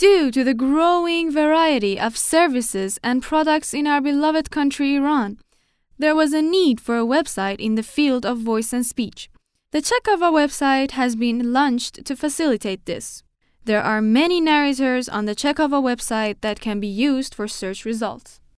Due to the growing variety of services and products in our beloved country Iran, there was a need for a website in the field of voice and speech. The Chakava website has been launched to facilitate this. There are many narrators on the Chakava website that can be used for search results.